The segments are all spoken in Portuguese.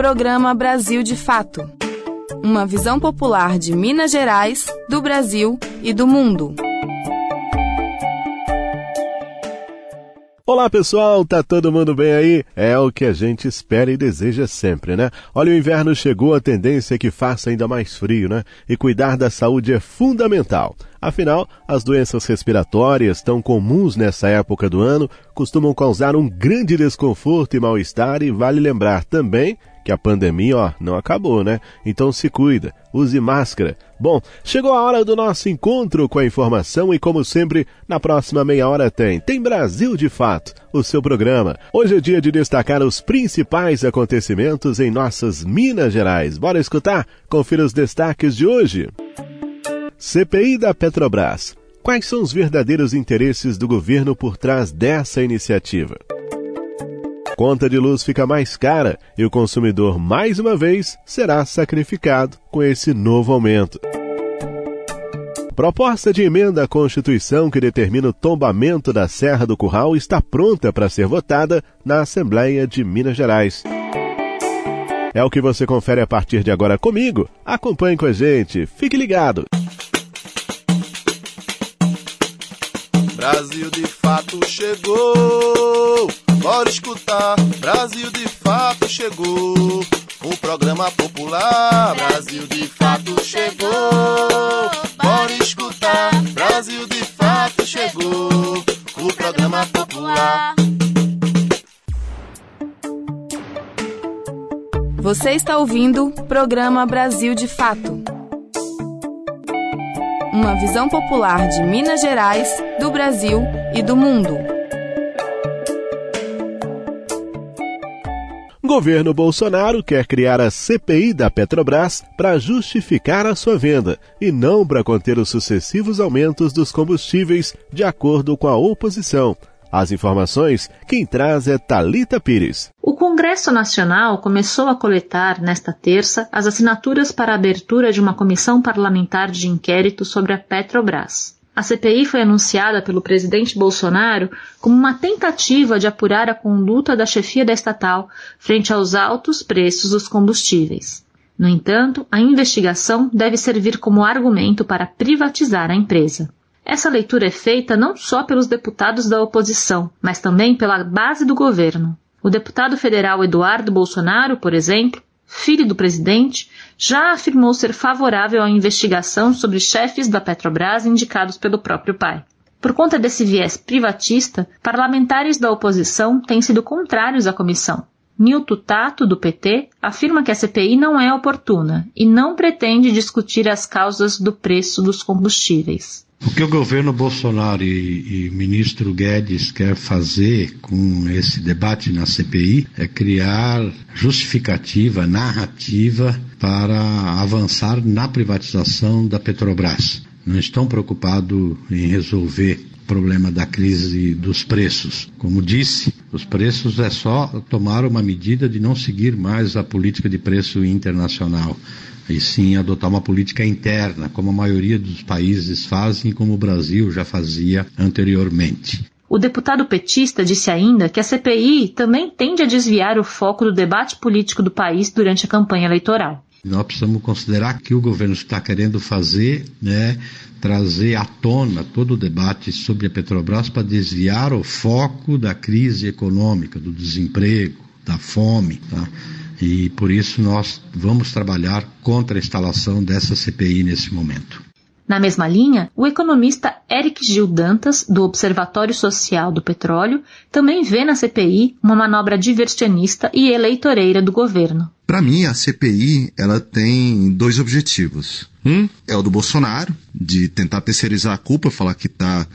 Programa Brasil de Fato. Uma visão popular de Minas Gerais, do Brasil e do mundo. Olá pessoal, tá todo mundo bem aí? É o que a gente espera e deseja sempre, né? Olha, o inverno chegou, a tendência é que faça ainda mais frio, né? E cuidar da saúde é fundamental. Afinal, as doenças respiratórias, tão comuns nessa época do ano, costumam causar um grande desconforto e mal-estar e vale lembrar também que a pandemia, ó, não acabou, né? Então se cuida, use máscara. Bom, chegou a hora do nosso encontro com a informação e como sempre, na próxima meia hora tem Tem Brasil de Fato, o seu programa. Hoje é dia de destacar os principais acontecimentos em nossas Minas Gerais. Bora escutar? Confira os destaques de hoje. CPI da Petrobras. Quais são os verdadeiros interesses do governo por trás dessa iniciativa? Conta de luz fica mais cara e o consumidor, mais uma vez, será sacrificado com esse novo aumento. Proposta de emenda à Constituição que determina o tombamento da Serra do Curral está pronta para ser votada na Assembleia de Minas Gerais. É o que você confere a partir de agora comigo. Acompanhe com a gente, fique ligado. Brasil de fato chegou. Bora escutar, Brasil de fato chegou. O programa popular, Brasil de fato chegou. Bora escutar, Brasil de fato chegou. O programa popular. Você está ouvindo o programa Brasil de Fato uma visão popular de Minas Gerais, do Brasil e do mundo. Governo Bolsonaro quer criar a CPI da Petrobras para justificar a sua venda e não para conter os sucessivos aumentos dos combustíveis, de acordo com a oposição. As informações, quem traz é Talita Pires. O Congresso Nacional começou a coletar nesta terça as assinaturas para a abertura de uma comissão parlamentar de inquérito sobre a Petrobras. A CPI foi anunciada pelo presidente Bolsonaro como uma tentativa de apurar a conduta da chefia da estatal frente aos altos preços dos combustíveis. No entanto, a investigação deve servir como argumento para privatizar a empresa. Essa leitura é feita não só pelos deputados da oposição, mas também pela base do governo. O deputado federal Eduardo Bolsonaro, por exemplo, filho do presidente, já afirmou ser favorável à investigação sobre chefes da Petrobras indicados pelo próprio pai. Por conta desse viés privatista, parlamentares da oposição têm sido contrários à comissão. Nilton Tato, do PT, afirma que a CPI não é oportuna e não pretende discutir as causas do preço dos combustíveis. O que o governo Bolsonaro e, e ministro Guedes quer fazer com esse debate na CPI é criar justificativa, narrativa para avançar na privatização da Petrobras. Não estão preocupados em resolver o problema da crise dos preços. Como disse, os preços é só tomar uma medida de não seguir mais a política de preço internacional e sim adotar uma política interna, como a maioria dos países fazem e como o Brasil já fazia anteriormente. O deputado petista disse ainda que a CPI também tende a desviar o foco do debate político do país durante a campanha eleitoral. Nós precisamos considerar que o governo está querendo fazer, né, trazer à tona todo o debate sobre a Petrobras para desviar o foco da crise econômica, do desemprego, da fome. Tá? E por isso nós vamos trabalhar contra a instalação dessa CPI nesse momento. Na mesma linha, o economista Eric Gil Dantas, do Observatório Social do Petróleo, também vê na CPI uma manobra diversionista e eleitoreira do governo. Para mim, a CPI ela tem dois objetivos. Um é o do Bolsonaro, de tentar terceirizar a culpa, falar que tá,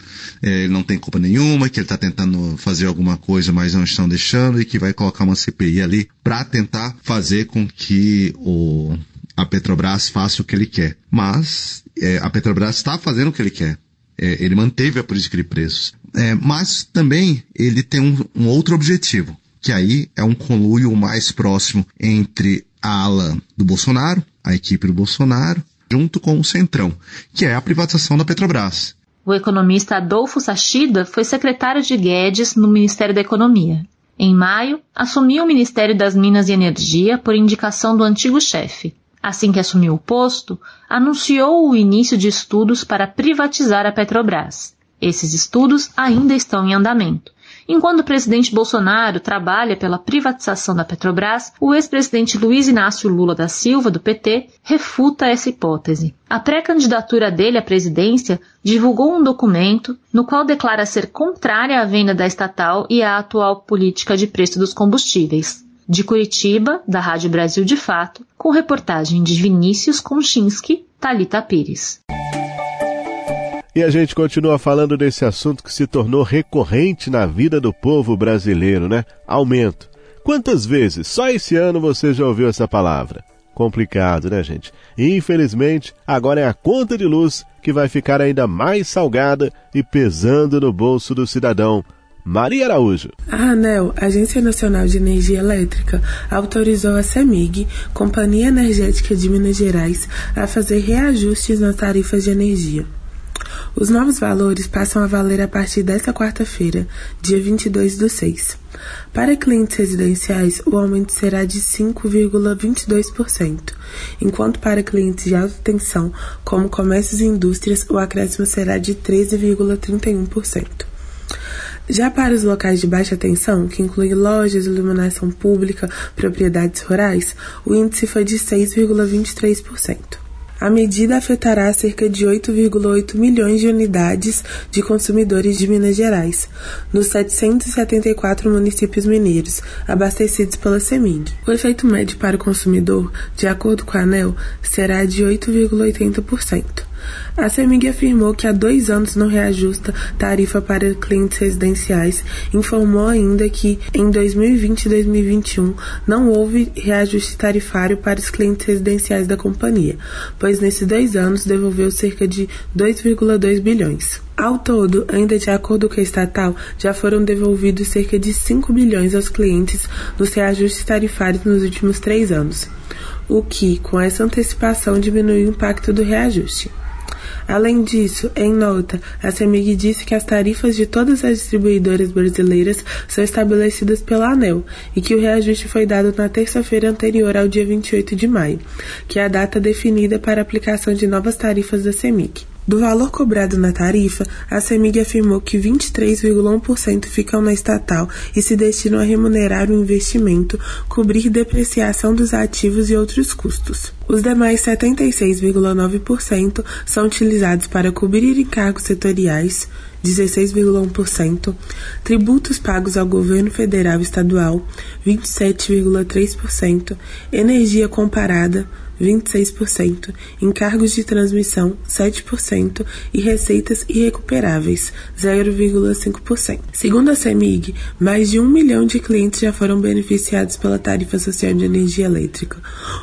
é, ele não tem culpa nenhuma, que ele está tentando fazer alguma coisa, mas não estão deixando, e que vai colocar uma CPI ali para tentar fazer com que o, a Petrobras faça o que ele quer. Mas é, a Petrobras está fazendo o que ele quer. É, ele manteve a política de preços. É, mas também ele tem um, um, outro objetivo, que aí é um conluio mais próximo entre a ala do Bolsonaro, a equipe do Bolsonaro, junto com o Centrão, que é a privatização da Petrobras. O economista Adolfo Sachida foi secretário de Guedes no Ministério da Economia. Em maio, assumiu o Ministério das Minas e Energia por indicação do antigo chefe. Assim que assumiu o posto, anunciou o início de estudos para privatizar a Petrobras. Esses estudos ainda estão em andamento. Enquanto o presidente Bolsonaro trabalha pela privatização da Petrobras, o ex-presidente Luiz Inácio Lula da Silva, do PT, refuta essa hipótese. A pré-candidatura dele à presidência divulgou um documento no qual declara ser contrária à venda da estatal e à atual política de preço dos combustíveis. De Curitiba, da Rádio Brasil de Fato, com reportagem de Vinícius Konchinski, Talita Pires. E a gente continua falando desse assunto que se tornou recorrente na vida do povo brasileiro, né? Aumento. Quantas vezes, só esse ano, você já ouviu essa palavra? Complicado, né, gente? Infelizmente, agora é a conta de luz que vai ficar ainda mais salgada e pesando no bolso do cidadão. Maria Araújo. A ANEL, Agência Nacional de Energia Elétrica, autorizou a CEMIG, Companhia Energética de Minas Gerais, a fazer reajustes nas tarifas de energia. Os novos valores passam a valer a partir desta quarta-feira, dia 22 do 6. Para clientes residenciais, o aumento será de 5,22%, enquanto para clientes de alta tensão, como comércios e indústrias, o acréscimo será de 13,31%. Já para os locais de baixa tensão, que incluem lojas, iluminação pública, propriedades rurais, o índice foi de 6,23%. A medida afetará cerca de 8,8 milhões de unidades de consumidores de Minas Gerais, nos 774 municípios mineiros abastecidos pela CEMIG. O efeito médio para o consumidor, de acordo com a ANEL, será de 8,80%. A CEMIG afirmou que há dois anos não reajusta tarifa para clientes residenciais. Informou ainda que em 2020 e 2021 não houve reajuste tarifário para os clientes residenciais da companhia, pois nesses dois anos devolveu cerca de 2,2 bilhões. Ao todo, ainda de acordo com a estatal, já foram devolvidos cerca de 5 bilhões aos clientes nos reajustes tarifários nos últimos três anos, o que, com essa antecipação, diminui o impacto do reajuste. Além disso, em nota, a CEMIG disse que as tarifas de todas as distribuidoras brasileiras são estabelecidas pela ANEL e que o reajuste foi dado na terça-feira anterior ao dia 28 de maio, que é a data definida para a aplicação de novas tarifas da CEMIG. Do valor cobrado na tarifa, a CEMIG afirmou que 23,1% ficam na estatal e se destinam a remunerar o investimento, cobrir depreciação dos ativos e outros custos. Os demais 76,9% são utilizados para cobrir encargos setoriais, 16,1%, tributos pagos ao governo federal e estadual, 27,3%, energia comparada, 26%, encargos de transmissão, 7% e receitas irrecuperáveis, 0,5%. Segundo a CEMIG, mais de um milhão de clientes já foram beneficiados pela tarifa social de energia elétrica.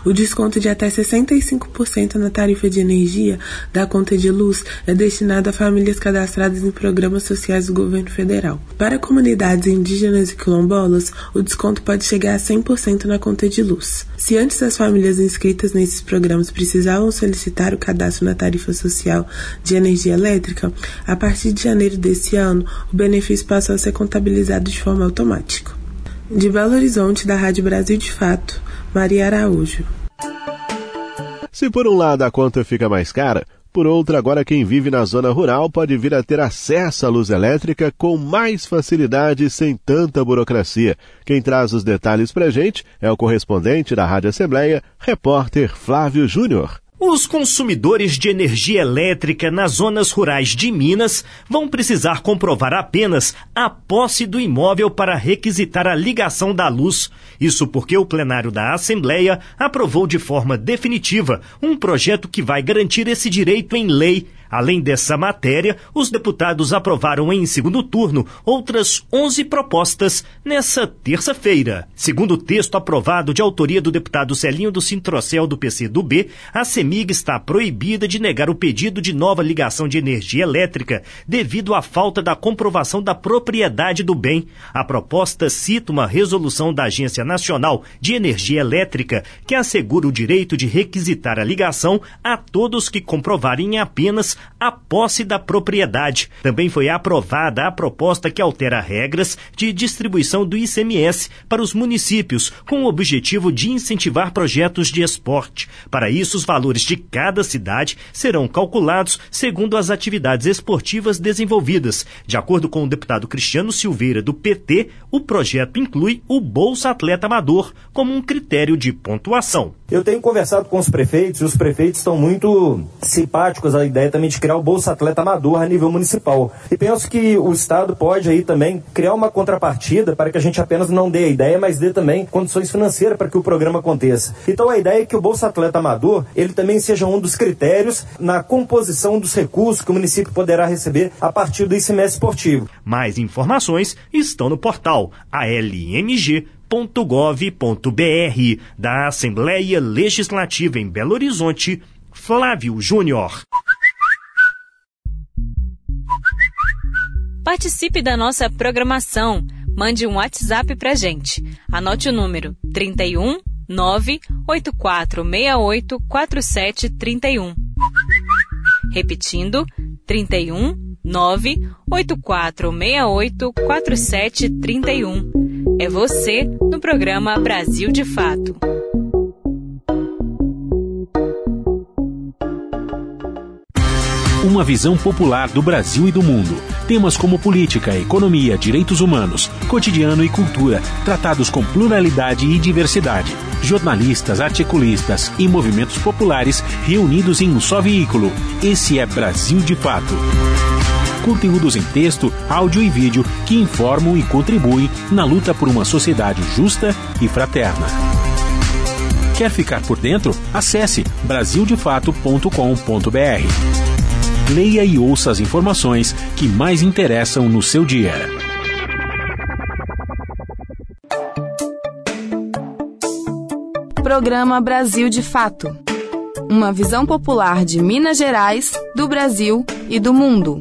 O desconto de até 65% na tarifa de energia da conta de luz é destinado a famílias cadastradas em programas sociais do governo federal. Para comunidades indígenas e quilombolas, o desconto pode chegar a 100% na conta de luz. Se antes as famílias inscritas nesses programas precisavam solicitar o cadastro na tarifa social de energia elétrica, a partir de janeiro desse ano, o benefício passou a ser contabilizado de forma automática. De Belo Horizonte, da Rádio Brasil de Fato, Maria Araújo. Se por um lado a conta fica mais cara, por outro, agora quem vive na zona rural pode vir a ter acesso à luz elétrica com mais facilidade sem tanta burocracia. Quem traz os detalhes para gente é o correspondente da Rádio Assembleia, repórter Flávio Júnior. Os consumidores de energia elétrica nas zonas rurais de Minas vão precisar comprovar apenas a posse do imóvel para requisitar a ligação da luz. Isso porque o plenário da Assembleia aprovou de forma definitiva um projeto que vai garantir esse direito em lei. Além dessa matéria, os deputados aprovaram em segundo turno outras 11 propostas nessa terça-feira. Segundo o texto aprovado de autoria do deputado Celinho do Sintrocel do PCdoB, a CEMIG está proibida de negar o pedido de nova ligação de energia elétrica devido à falta da comprovação da propriedade do bem. A proposta cita uma resolução da Agência Nacional de Energia Elétrica que assegura o direito de requisitar a ligação a todos que comprovarem apenas a posse da propriedade. Também foi aprovada a proposta que altera regras de distribuição do ICMS para os municípios, com o objetivo de incentivar projetos de esporte. Para isso, os valores de cada cidade serão calculados segundo as atividades esportivas desenvolvidas. De acordo com o deputado Cristiano Silveira, do PT, o projeto inclui o Bolsa Atleta Amador como um critério de pontuação. Eu tenho conversado com os prefeitos e os prefeitos estão muito simpáticos à ideia também de criar o Bolsa Atleta Amador a nível municipal. E penso que o Estado pode aí também criar uma contrapartida para que a gente apenas não dê a ideia, mas dê também condições financeiras para que o programa aconteça. Então a ideia é que o Bolsa Atleta Amador ele também seja um dos critérios na composição dos recursos que o município poderá receber a partir do ICMS esportivo. Mais informações estão no portal almg www.gov.br da Assembleia Legislativa em Belo Horizonte, Flávio Júnior. Participe da nossa programação. Mande um WhatsApp pra gente. Anote o número 31 98468 4731. Repetindo, 31 98468 4731. É você no programa Brasil de Fato. Uma visão popular do Brasil e do mundo. Temas como política, economia, direitos humanos, cotidiano e cultura, tratados com pluralidade e diversidade. Jornalistas, articulistas e movimentos populares reunidos em um só veículo. Esse é Brasil de Fato conteúdos em texto, áudio e vídeo que informam e contribuem na luta por uma sociedade justa e fraterna. Quer ficar por dentro? Acesse brasildefato.com.br. Leia e ouça as informações que mais interessam no seu dia. Programa Brasil de Fato. Uma visão popular de Minas Gerais, do Brasil e do mundo.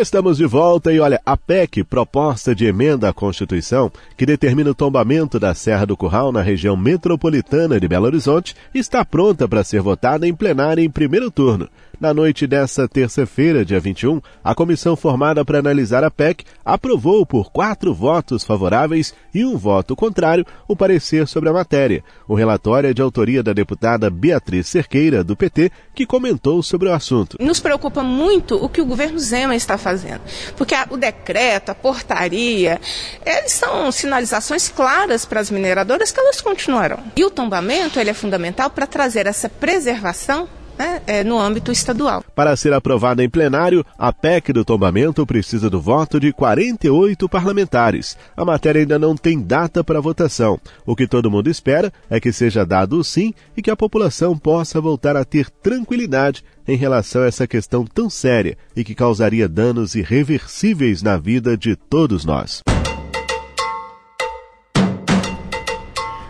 Estamos de volta e olha, a PEC, proposta de emenda à Constituição, que determina o tombamento da Serra do Curral na região metropolitana de Belo Horizonte, está pronta para ser votada em plenário em primeiro turno. Na noite desta terça-feira, dia 21, a comissão formada para analisar a PEC aprovou por quatro votos favoráveis e um voto contrário o parecer sobre a matéria. O relatório é de autoria da deputada Beatriz Cerqueira, do PT, que comentou sobre o assunto. Nos preocupa muito o que o governo Zema está fazendo, porque o decreto, a portaria, eles são sinalizações claras para as mineradoras que elas continuarão. E o tombamento ele é fundamental para trazer essa preservação né, é, no âmbito estadual. Para ser aprovada em plenário, a PEC do tombamento precisa do voto de 48 parlamentares. A matéria ainda não tem data para votação. O que todo mundo espera é que seja dado o sim e que a população possa voltar a ter tranquilidade em relação a essa questão tão séria e que causaria danos irreversíveis na vida de todos nós.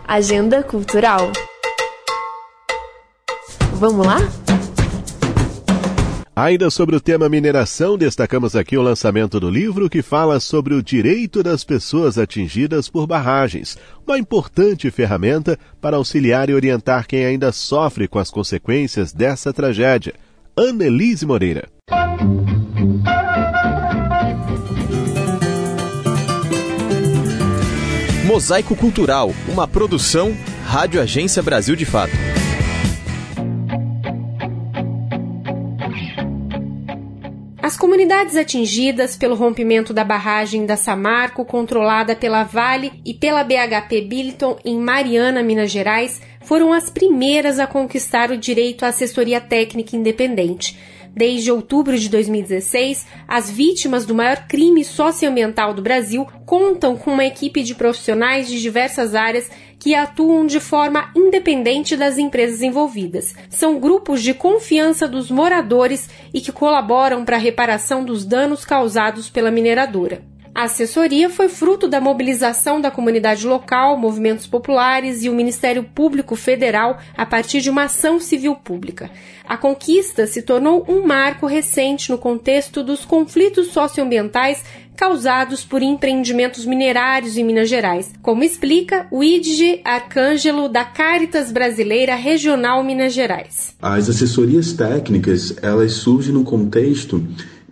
Agenda Cultural Vamos lá? Ainda sobre o tema mineração, destacamos aqui o lançamento do livro que fala sobre o direito das pessoas atingidas por barragens, uma importante ferramenta para auxiliar e orientar quem ainda sofre com as consequências dessa tragédia. Annelise Moreira. Mosaico Cultural, uma produção Rádio Agência Brasil de Fato. As comunidades atingidas pelo rompimento da barragem da Samarco, controlada pela Vale e pela BHP Billiton em Mariana, Minas Gerais, foram as primeiras a conquistar o direito à assessoria técnica independente. Desde outubro de 2016, as vítimas do maior crime socioambiental do Brasil contam com uma equipe de profissionais de diversas áreas que atuam de forma independente das empresas envolvidas. São grupos de confiança dos moradores e que colaboram para a reparação dos danos causados pela mineradora. A assessoria foi fruto da mobilização da comunidade local, movimentos populares e o Ministério Público Federal a partir de uma ação civil pública. A conquista se tornou um marco recente no contexto dos conflitos socioambientais causados por empreendimentos minerários em Minas Gerais, como explica o Idge Arcângelo da Caritas Brasileira Regional Minas Gerais. As assessorias técnicas, elas surgem no contexto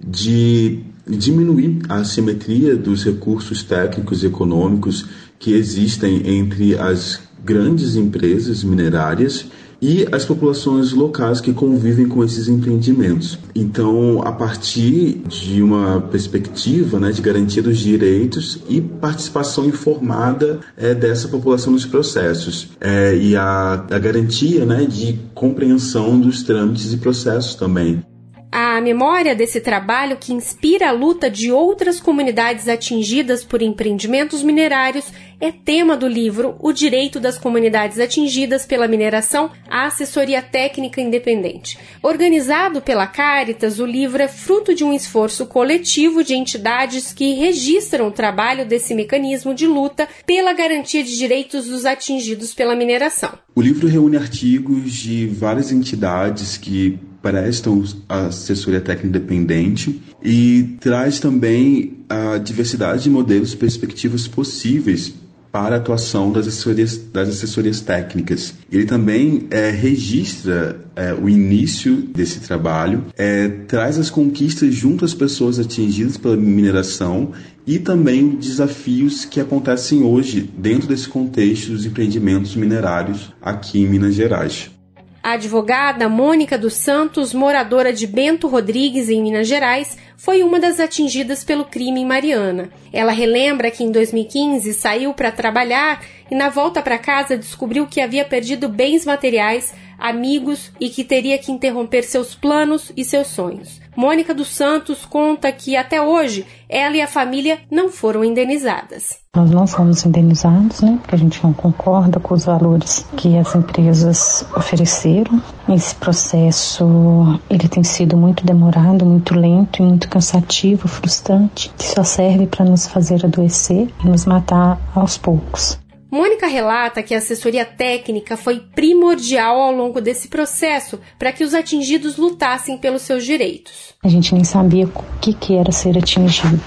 de diminuir a assimetria dos recursos técnicos e econômicos que existem entre as grandes empresas minerárias e as populações locais que convivem com esses empreendimentos. Então, a partir de uma perspectiva né, de garantia dos direitos e participação informada é, dessa população nos processos é, e a, a garantia né, de compreensão dos trâmites e processos também. A memória desse trabalho que inspira a luta de outras comunidades atingidas por empreendimentos minerários é tema do livro O Direito das Comunidades Atingidas pela Mineração à Assessoria Técnica Independente. Organizado pela Caritas, o livro é fruto de um esforço coletivo de entidades que registram o trabalho desse mecanismo de luta pela garantia de direitos dos atingidos pela mineração. O livro reúne artigos de várias entidades que prestam assessoria técnica independente e traz também a diversidade de modelos e perspectivas possíveis para a atuação das assessorias, das assessorias técnicas. Ele também é, registra é, o início desse trabalho, é, traz as conquistas junto às pessoas atingidas pela mineração e também desafios que acontecem hoje dentro desse contexto dos empreendimentos minerários aqui em Minas Gerais. A advogada Mônica dos Santos, moradora de Bento Rodrigues, em Minas Gerais, foi uma das atingidas pelo crime em Mariana. Ela relembra que em 2015 saiu para trabalhar e na volta para casa descobriu que havia perdido bens materiais, amigos e que teria que interromper seus planos e seus sonhos. Mônica dos Santos conta que até hoje ela e a família não foram indenizadas. Nós não fomos indenizados, né? Porque a gente não concorda com os valores que as empresas ofereceram. Esse processo ele tem sido muito demorado, muito lento e muito cansativo, frustrante, que só serve para nos fazer adoecer e nos matar aos poucos. Mônica relata que a assessoria técnica foi primordial ao longo desse processo para que os atingidos lutassem pelos seus direitos. A gente nem sabia o que, que era ser atingido.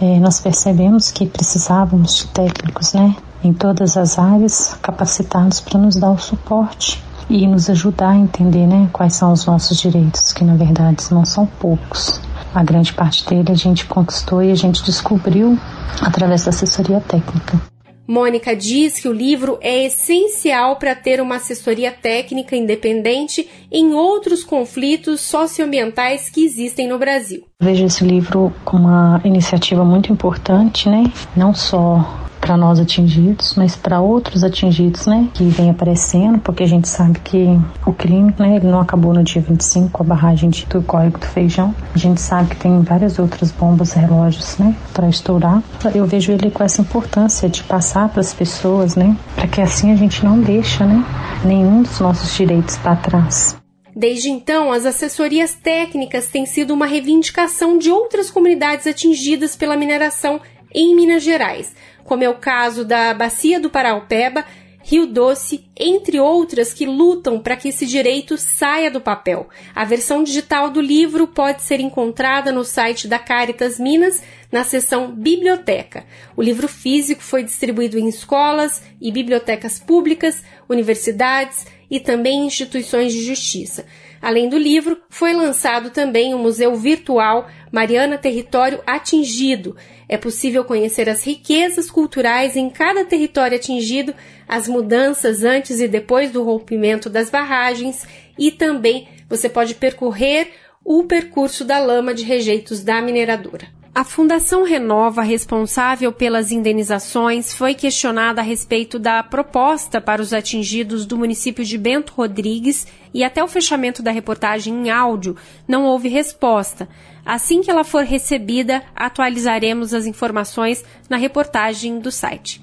É, nós percebemos que precisávamos de técnicos, né, em todas as áreas, capacitados para nos dar o suporte e nos ajudar a entender, né, quais são os nossos direitos, que na verdade não são poucos. A grande parte dele a gente conquistou e a gente descobriu através da assessoria técnica. Mônica diz que o livro é essencial para ter uma assessoria técnica independente em outros conflitos socioambientais que existem no Brasil. Vejo esse livro como uma iniciativa muito importante, né? Não só para nós atingidos, mas para outros atingidos, né, que vem aparecendo, porque a gente sabe que o crime, né, ele não acabou no dia 25 a barragem do Córrego do Feijão. A gente sabe que tem várias outras bombas relógios, né, para estourar. Eu vejo ele com essa importância de passar para as pessoas, né, para que assim a gente não deixa, né, nenhum dos nossos direitos para trás. Desde então, as assessorias técnicas têm sido uma reivindicação de outras comunidades atingidas pela mineração em Minas Gerais, como é o caso da Bacia do Paraupeba, Rio Doce, entre outras que lutam para que esse direito saia do papel. A versão digital do livro pode ser encontrada no site da Caritas Minas, na seção Biblioteca. O livro físico foi distribuído em escolas e bibliotecas públicas, universidades e também instituições de justiça. Além do livro, foi lançado também o Museu Virtual Mariana Território Atingido. É possível conhecer as riquezas culturais em cada território atingido, as mudanças antes e depois do rompimento das barragens e também você pode percorrer o percurso da lama de rejeitos da mineradora. A Fundação Renova, responsável pelas indenizações, foi questionada a respeito da proposta para os atingidos do município de Bento Rodrigues e até o fechamento da reportagem em áudio não houve resposta. Assim que ela for recebida, atualizaremos as informações na reportagem do site.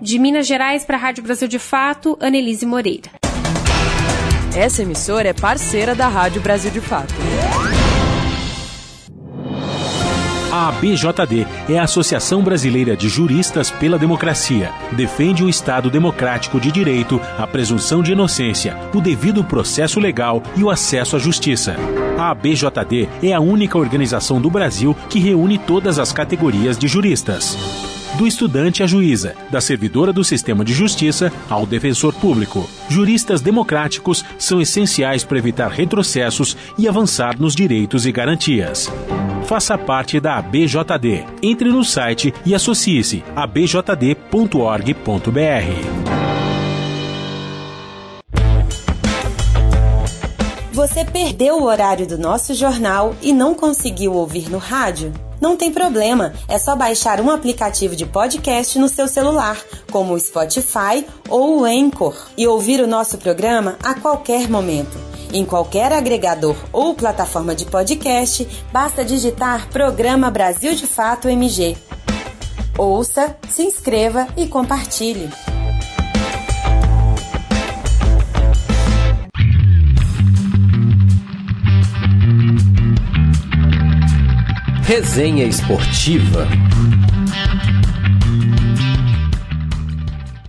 De Minas Gerais para a Rádio Brasil de Fato, Anelise Moreira. Essa emissora é parceira da Rádio Brasil de Fato. A ABJD é a Associação Brasileira de Juristas pela Democracia. Defende o Estado democrático de direito, a presunção de inocência, o devido processo legal e o acesso à justiça. A ABJD é a única organização do Brasil que reúne todas as categorias de juristas do estudante à juíza, da servidora do sistema de justiça ao defensor público. Juristas democráticos são essenciais para evitar retrocessos e avançar nos direitos e garantias. Faça parte da ABJD. Entre no site e associe-se a abjd.org.br. Você perdeu o horário do nosso jornal e não conseguiu ouvir no rádio? Não tem problema, é só baixar um aplicativo de podcast no seu celular, como o Spotify ou o Anchor, e ouvir o nosso programa a qualquer momento. Em qualquer agregador ou plataforma de podcast, basta digitar Programa Brasil de Fato MG. Ouça, se inscreva e compartilhe. Resenha Esportiva.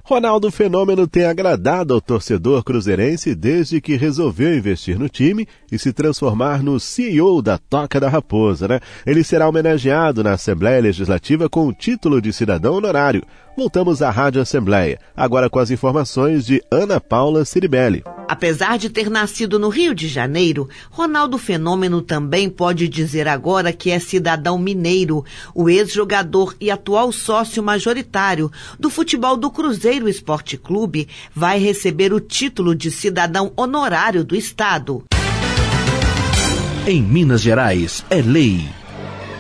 Ronaldo Fenômeno tem agradado ao torcedor cruzeirense desde que resolveu investir no time e se transformar no CEO da Toca da Raposa, né? Ele será homenageado na Assembleia Legislativa com o título de cidadão honorário. Voltamos à Rádio Assembleia, agora com as informações de Ana Paula Ciribelli. Apesar de ter nascido no Rio de Janeiro, Ronaldo Fenômeno também pode dizer agora que é cidadão mineiro, o ex-jogador e atual sócio majoritário do futebol do Cruzeiro Esporte Clube, vai receber o título de cidadão honorário do Estado. Em Minas Gerais, é lei.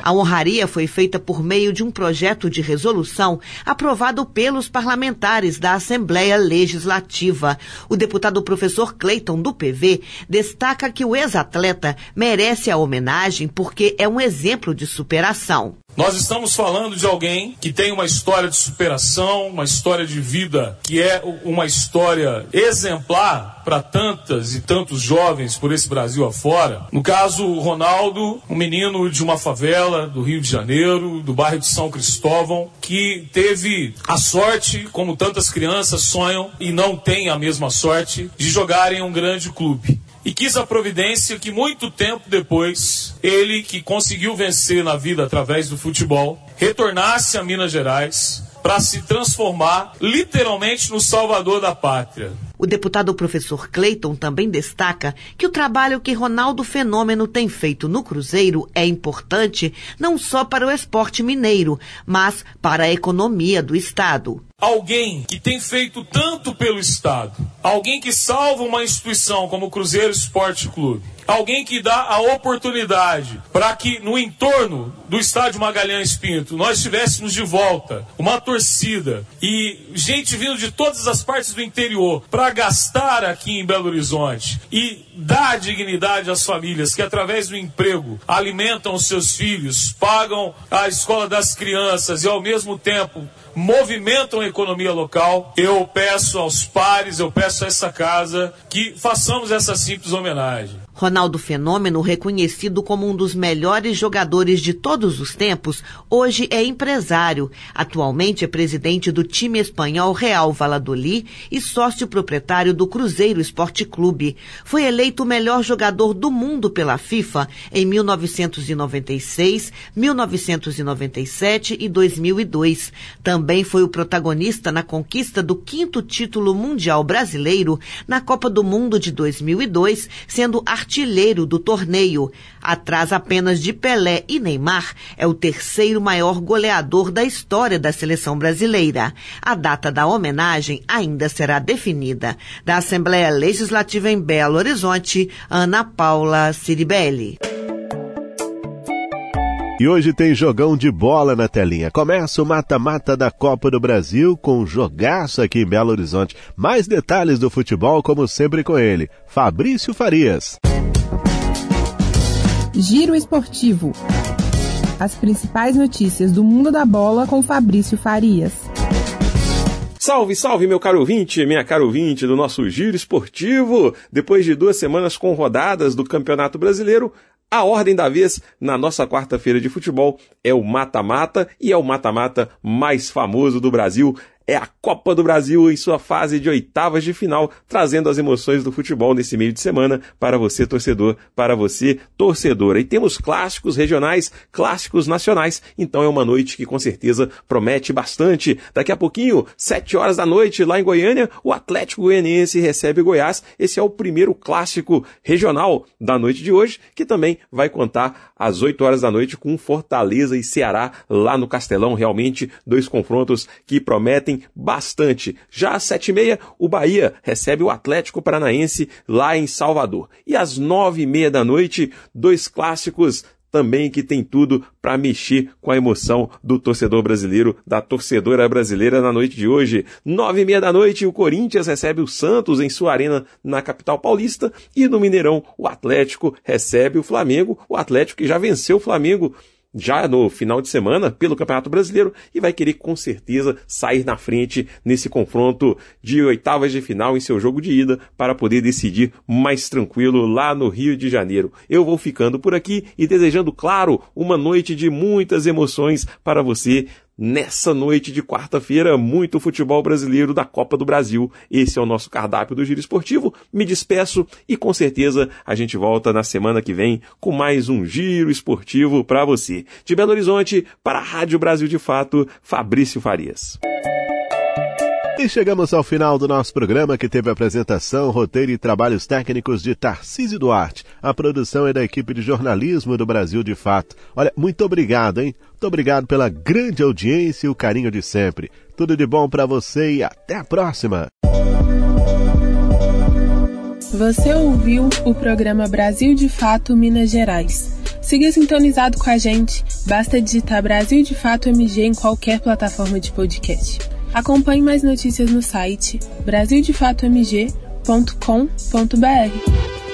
A honraria foi feita por meio de um projeto de resolução aprovado pelos parlamentares da Assembleia Legislativa. O deputado professor Cleiton, do PV, destaca que o ex-atleta merece a homenagem porque é um exemplo de superação. Nós estamos falando de alguém que tem uma história de superação, uma história de vida que é uma história exemplar para tantas e tantos jovens por esse Brasil afora. No caso, o Ronaldo, um menino de uma favela do Rio de Janeiro, do bairro de São Cristóvão, que teve a sorte, como tantas crianças sonham e não têm a mesma sorte, de jogar em um grande clube e quis a providência que muito tempo depois, ele que conseguiu vencer na vida através do futebol, retornasse a Minas Gerais para se transformar literalmente no salvador da pátria. O deputado professor Clayton também destaca que o trabalho que Ronaldo Fenômeno tem feito no Cruzeiro é importante não só para o esporte mineiro, mas para a economia do Estado. Alguém que tem feito tanto pelo Estado, alguém que salva uma instituição como o Cruzeiro Esporte Clube, alguém que dá a oportunidade para que no entorno do estádio Magalhães Pinto nós tivéssemos de volta uma torcida e gente vindo de todas as partes do interior para gastar aqui em Belo Horizonte e dar dignidade às famílias que através do emprego alimentam os seus filhos, pagam a escola das crianças e ao mesmo tempo movimentam a economia local. Eu peço aos pares, eu peço a essa casa que façamos essa simples homenagem. Ronaldo Fenômeno, reconhecido como um dos melhores jogadores de todos os tempos, hoje é empresário. Atualmente é presidente do time espanhol Real Valladolid e sócio proprietário do Cruzeiro Esporte Clube. Foi eleito o melhor jogador do mundo pela FIFA em 1996, 1997 e 2002. Também foi o protagonista na conquista do quinto título mundial brasileiro na Copa do Mundo de 2002, sendo artilheiro artilheiro do torneio. Atrás apenas de Pelé e Neymar, é o terceiro maior goleador da história da seleção brasileira. A data da homenagem ainda será definida. Da Assembleia Legislativa em Belo Horizonte, Ana Paula Ciribelli. E hoje tem jogão de bola na telinha. Começa o mata-mata da Copa do Brasil com um jogaço aqui em Belo Horizonte. Mais detalhes do futebol, como sempre, com ele, Fabrício Farias. Giro Esportivo. As principais notícias do mundo da bola com Fabrício Farias. Salve, salve, meu caro ouvinte, minha caro ouvinte do nosso Giro Esportivo. Depois de duas semanas com rodadas do Campeonato Brasileiro, A ordem da vez na nossa quarta-feira de futebol é o mata-mata e é o mata-mata mais famoso do Brasil é a Copa do Brasil em sua fase de oitavas de final, trazendo as emoções do futebol nesse meio de semana para você, torcedor, para você, torcedora. E temos clássicos regionais, clássicos nacionais, então é uma noite que com certeza promete bastante. Daqui a pouquinho, sete horas da noite, lá em Goiânia, o Atlético Goianiense recebe Goiás. Esse é o primeiro clássico regional da noite de hoje, que também vai contar às oito horas da noite com Fortaleza e Ceará lá no Castelão. Realmente, dois confrontos que prometem bastante. Já às sete e meia, o Bahia recebe o Atlético Paranaense lá em Salvador. E às nove e meia da noite, dois clássicos também que tem tudo para mexer com a emoção do torcedor brasileiro, da torcedora brasileira na noite de hoje. Nove e meia da noite, o Corinthians recebe o Santos em sua arena na capital paulista e no Mineirão o Atlético recebe o Flamengo, o Atlético que já venceu o Flamengo já no final de semana pelo Campeonato Brasileiro e vai querer com certeza sair na frente nesse confronto de oitavas de final em seu jogo de ida para poder decidir mais tranquilo lá no Rio de Janeiro. Eu vou ficando por aqui e desejando, claro, uma noite de muitas emoções para você Nessa noite de quarta-feira, muito futebol brasileiro da Copa do Brasil. Esse é o nosso cardápio do Giro Esportivo. Me despeço e com certeza a gente volta na semana que vem com mais um Giro Esportivo para você. De Belo Horizonte, para a Rádio Brasil de Fato, Fabrício Farias. E chegamos ao final do nosso programa que teve apresentação, roteiro e trabalhos técnicos de Tarcísio Duarte. A produção é da equipe de jornalismo do Brasil de Fato. Olha, muito obrigado, hein? Muito obrigado pela grande audiência e o carinho de sempre. Tudo de bom para você e até a próxima. Você ouviu o programa Brasil de Fato Minas Gerais. Siga sintonizado com a gente. Basta digitar Brasil de Fato MG em qualquer plataforma de podcast. Acompanhe mais notícias no site brasildefatomg.com.br.